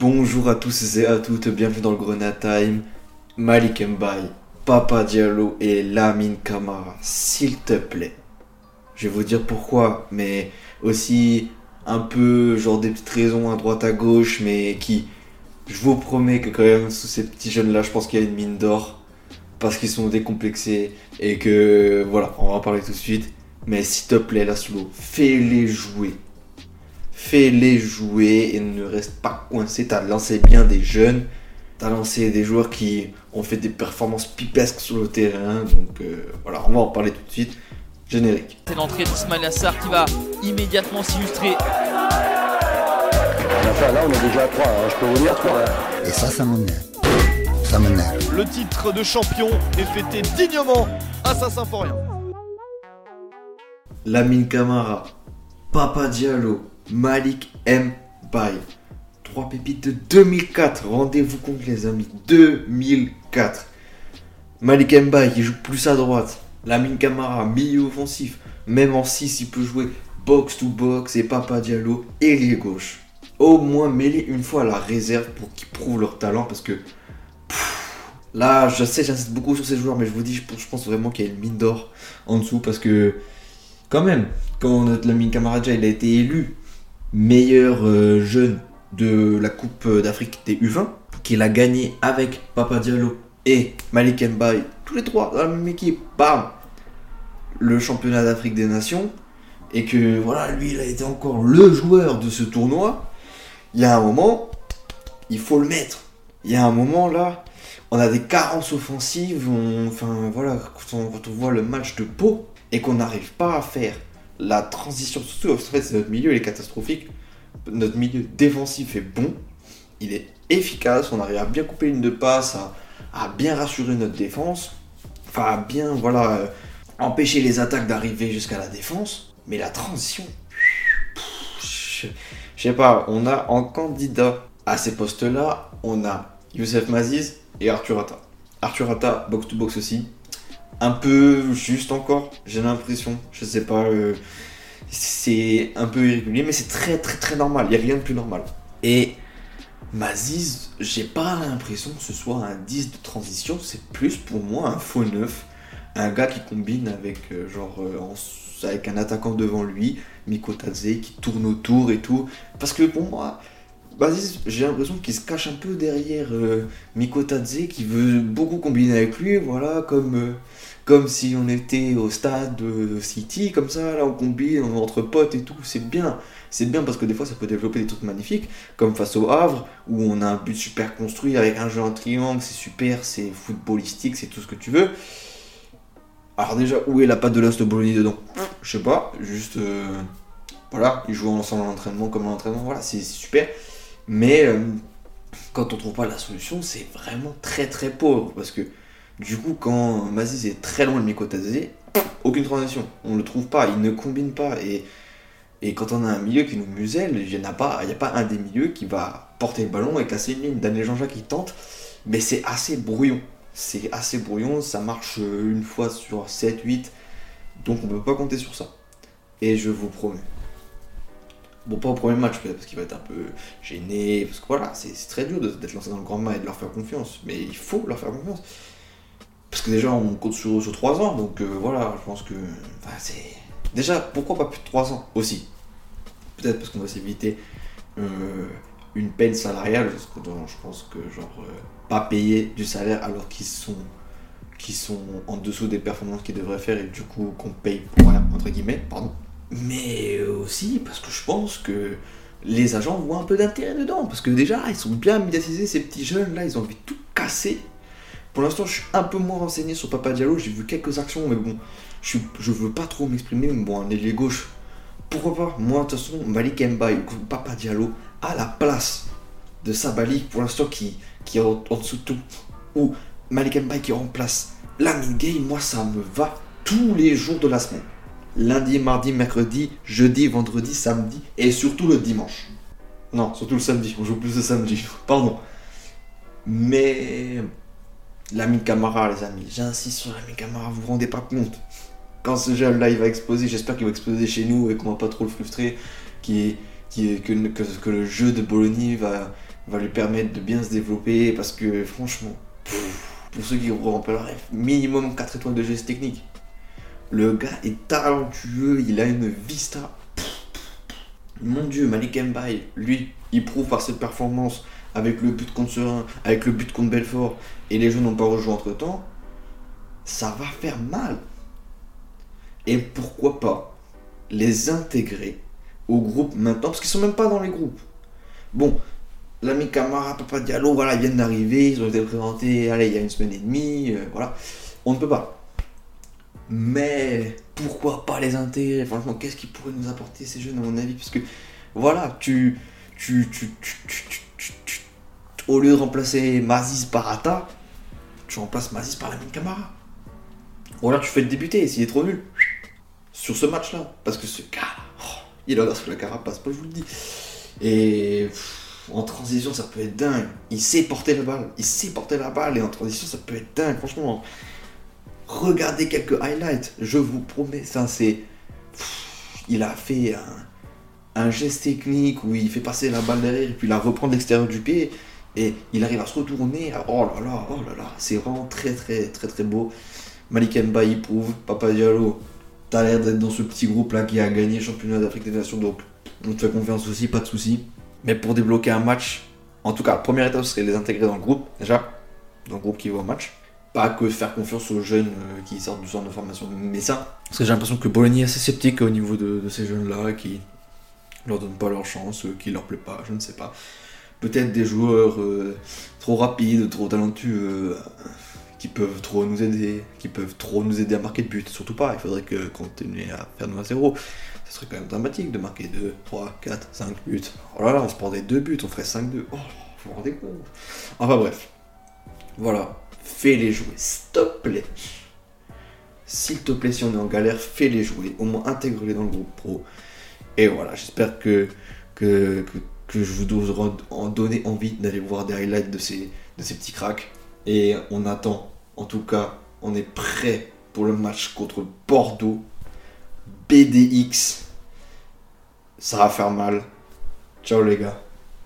Bonjour à tous et à toutes, bienvenue dans le Grenade Time. Malik Mbaye, Papa Diallo et Lamine Camara, s'il te plaît. Je vais vous dire pourquoi, mais aussi un peu genre des petites raisons à droite à gauche, mais qui, je vous promets que quand même sous ces petits jeunes là, je pense qu'il y a une mine d'or parce qu'ils sont décomplexés et que voilà, on va en parler tout de suite. Mais s'il te plaît, Laszlo, fais-les jouer fais-les jouer et ne reste pas coincé. Tu as lancé bien des jeunes, tu as lancé des joueurs qui ont fait des performances pipesques sur le terrain. Donc euh, voilà, on va en parler tout de suite. Générique. C'est l'entrée d'Ismail Assar qui va immédiatement s'illustrer. Enfin, là, on est déjà à 3, hein, je peux vous dire 3. Et ça, ça m'énerve. Ça m'énerve. Le titre de champion est fêté dignement à Saint-Symphorien. Lamine Camara, Papa Diallo, Malik M. Bay. Trois pépites de 2004. Rendez-vous compte, les amis. 2004. Malik Mbaye qui joue plus à droite. Lamine Camara, milieu offensif. Même en 6, il peut jouer box to box et Papa Diallo, ailier gauche. Au moins mêler une fois à la réserve pour qu'ils prouvent leur talent parce que là, je sais, j'insiste beaucoup sur ces joueurs, mais je vous dis, je pense- vraiment qu'il y a une mine d'or en dessous parce que quand même, quand notre Lamine Camara il a été élu meilleur euh, jeune de la Coupe d'Afrique des U20, qu'il a gagné avec Papa Diallo et Malik Mbaye, tous les trois dans la même équipe, bam, le championnat d'Afrique des Nations, et que voilà, lui, il a été encore le joueur de ce tournoi. Il y a un moment, il faut le mettre. Il y a un moment là, on a des carences offensives, enfin voilà, quand on, quand voit le match de Pau et qu'on n'arrive pas à faire la transition, surtout en fait, c'est notre milieu, il est catastrophique. Notre milieu défensif est bon, il est efficace, on arrive à bien couper une de passe, à, bien rassurer notre défense, enfin à bien voilà euh, empêcher les attaques d'arriver jusqu'à la défense. Mais la transition, je sais pas, on a en candidat à ces postes-là, on a Youssef Maziz et Arthur Atta. Arthur Atta, box to box aussi. Un peu juste encore, j'ai l'impression. Je sais pas, euh, c'est un peu irrégulier, mais c'est très très très normal. Il n'y a rien de plus normal. Et Maziz, j'ai pas l'impression que ce soit un 10 de transition, c'est plus pour moi un faux neuf. Un gars qui combine avec euh, genre euh, avec un attaquant devant lui, Miko Tadze qui tourne autour et tout. Parce que pour moi, Maziz, j'ai l'impression qu'il se cache un peu derrière euh, Miko Tadze qui veut beaucoup combiner avec lui, voilà, comme, euh, comme si on était au stade de City, comme ça, là on combine on entre potes et tout, c'est bien. C'est bien parce que des fois ça peut développer des trucs magnifiques, comme face au Havre, où on a un but super construit avec un jeu en triangle, c'est super, c'est footballistique, c'est tout ce que tu veux. Alors déjà, où est la patte de l'os de Bologna dedans? Je sais pas, juste... euh, voilà, ils jouent ensemble en entraînement comme en entraînement, voilà, c'est super. Mais euh, quand on trouve pas la solution, c'est vraiment très très pauvre. Parce que du coup, quand Maziz est très loin de Miko Tadze, aucune transition. On le trouve pas, il ne combine pas. Et, quand on a un milieu qui nous muselle, il n'y a, pas- y a pas un des milieux qui va porter le ballon et casser une ligne. Daniel Jean-Jacques qui tente, mais c'est assez brouillon. C'est assez brouillon, ça marche une fois sur 7, 8. Donc on peut pas compter sur ça. Et je vous promets. Bon, pas au premier match, peut-être, parce qu'il va être un peu gêné, parce que voilà, c'est très dur d'être lancé dans le grand match et de leur faire confiance. Mais il faut leur faire confiance. Parce que déjà, on compte sur, sur 3 ans, donc euh, voilà, je pense que. C'est. Déjà, pourquoi pas plus de 3 ans aussi? Peut-être parce qu'on va s'éviter euh, une peine salariale, parce que je pense que, genre, euh, pas payer du salaire alors qu'ils sont, sont en dessous des performances qu'ils devraient faire et du coup qu'on paye pour rien, entre guillemets, pardon. Mais aussi parce que je pense que les agents voient un peu d'intérêt dedans. Parce que déjà, ils sont bien médiatisés, ces petits jeunes là, ils ont envie de tout casser. Pour l'instant, je suis un peu moins renseigné sur Papa Diallo. J'ai vu quelques actions, mais bon, je, je veux pas trop m'exprimer. Mais bon, un ailier gauche, pourquoi pas? Moi, de toute façon, Malik Mbaye ou Papa Diallo à la place de Sabali, pour l'instant, qui, est en, en dessous de tout. Ou Malik Mbaye qui remplace Lamine Gay, moi, ça me va tous les jours de la semaine. Lundi, mardi, mercredi, jeudi, vendredi, samedi et surtout le dimanche. Non, surtout le samedi. On joue plus le samedi. Pardon. Mais l'ami Camara, les amis, j'insiste sur l'ami Camara, vous vous rendez pas compte. Quand ce jeune-là, il va exploser, j'espère qu'il va exploser chez nous et qu'on va pas trop le frustrer, que, le jeu de Bologna va, lui permettre de bien se développer parce que franchement, pour ceux qui le rêve, minimum 4 étoiles de geste technique. Le gars est talentueux, il a une vista. Mon dieu, Malik Mbaye, lui, il prouve par cette performance avec le but contre Serein, avec le but contre Belfort, et les jeux n'ont pas rejoué entre temps, ça va faire mal. Et pourquoi pas les intégrer au groupe maintenant, parce qu'ils sont même pas dans les groupes. Bon, l'ami Camara, Papa Diallo, voilà, ils viennent d'arriver, ils ont été présentés, allez, il y a une semaine et demie, euh, voilà. On ne peut pas. Mais pourquoi pas les intégrer? Franchement, qu'est-ce qui pourrait nous apporter ces jeunes, à mon avis? Parce que, voilà, tu, tu, tu, tu, au lieu de remplacer Mazis par Ata, tu remplaces Mazis par l'ami Camara. Ou alors tu fais le débuter, s'il est trop nul. Sur ce match-là. Parce que ce gars oh, il a sur la carapace, pas je vous le dis. Et en transition, ça peut être dingue. Il sait porter la balle. Il sait porter la balle. Et en transition, ça peut être dingue. Franchement, regardez quelques highlights. Je vous promets. Ça, c'est. Il a fait un, geste technique où il fait passer la balle derrière et puis la reprend de l'extérieur du pied. Et il arrive à se retourner. Oh là là, oh là là. C'est vraiment très, très, très, très beau. Malik il prouve. Papa Diallo, t'as l'air d'être dans ce petit groupe là qui a gagné le championnat d'Afrique des Nations. Donc, on te fait confiance aussi, pas de soucis. Mais pour débloquer un match, en tout cas, la première étape serait les intégrer dans le groupe, déjà, dans le groupe qui va au match. Pas que faire confiance aux jeunes euh, qui sortent du centre de formation mais ça. Parce que j'ai l'impression que Bologna est assez sceptique au niveau de, ces jeunes-là, qui leur donnent pas leur chance, euh, qui leur plaît pas, je ne sais pas. Peut-être des joueurs euh, trop rapides, trop talentueux, qui peuvent trop nous aider, qui peuvent trop nous aider à marquer de but. Surtout pas, il faudrait que continuer à faire 9 à 0 ce serait quand même dramatique de marquer 2, 3, 4, 5 buts. Oh là là, on se prendrait 2 buts, on ferait 5-2. Oh, vous vous rendez compte? Enfin bref. Voilà. Fais-les jouer, s'il te plaît. S'il te plaît, si on est en galère, fais-les jouer. Au moins intègre-les dans le groupe pro. Et voilà, j'espère que, que, que, je vous aurai en envie d'aller voir des highlights de ces, de ces petits cracks. Et on attend, en tout cas, on est prêt pour le match contre Bordeaux BDX. Ça va faire mal. Ciao les gars.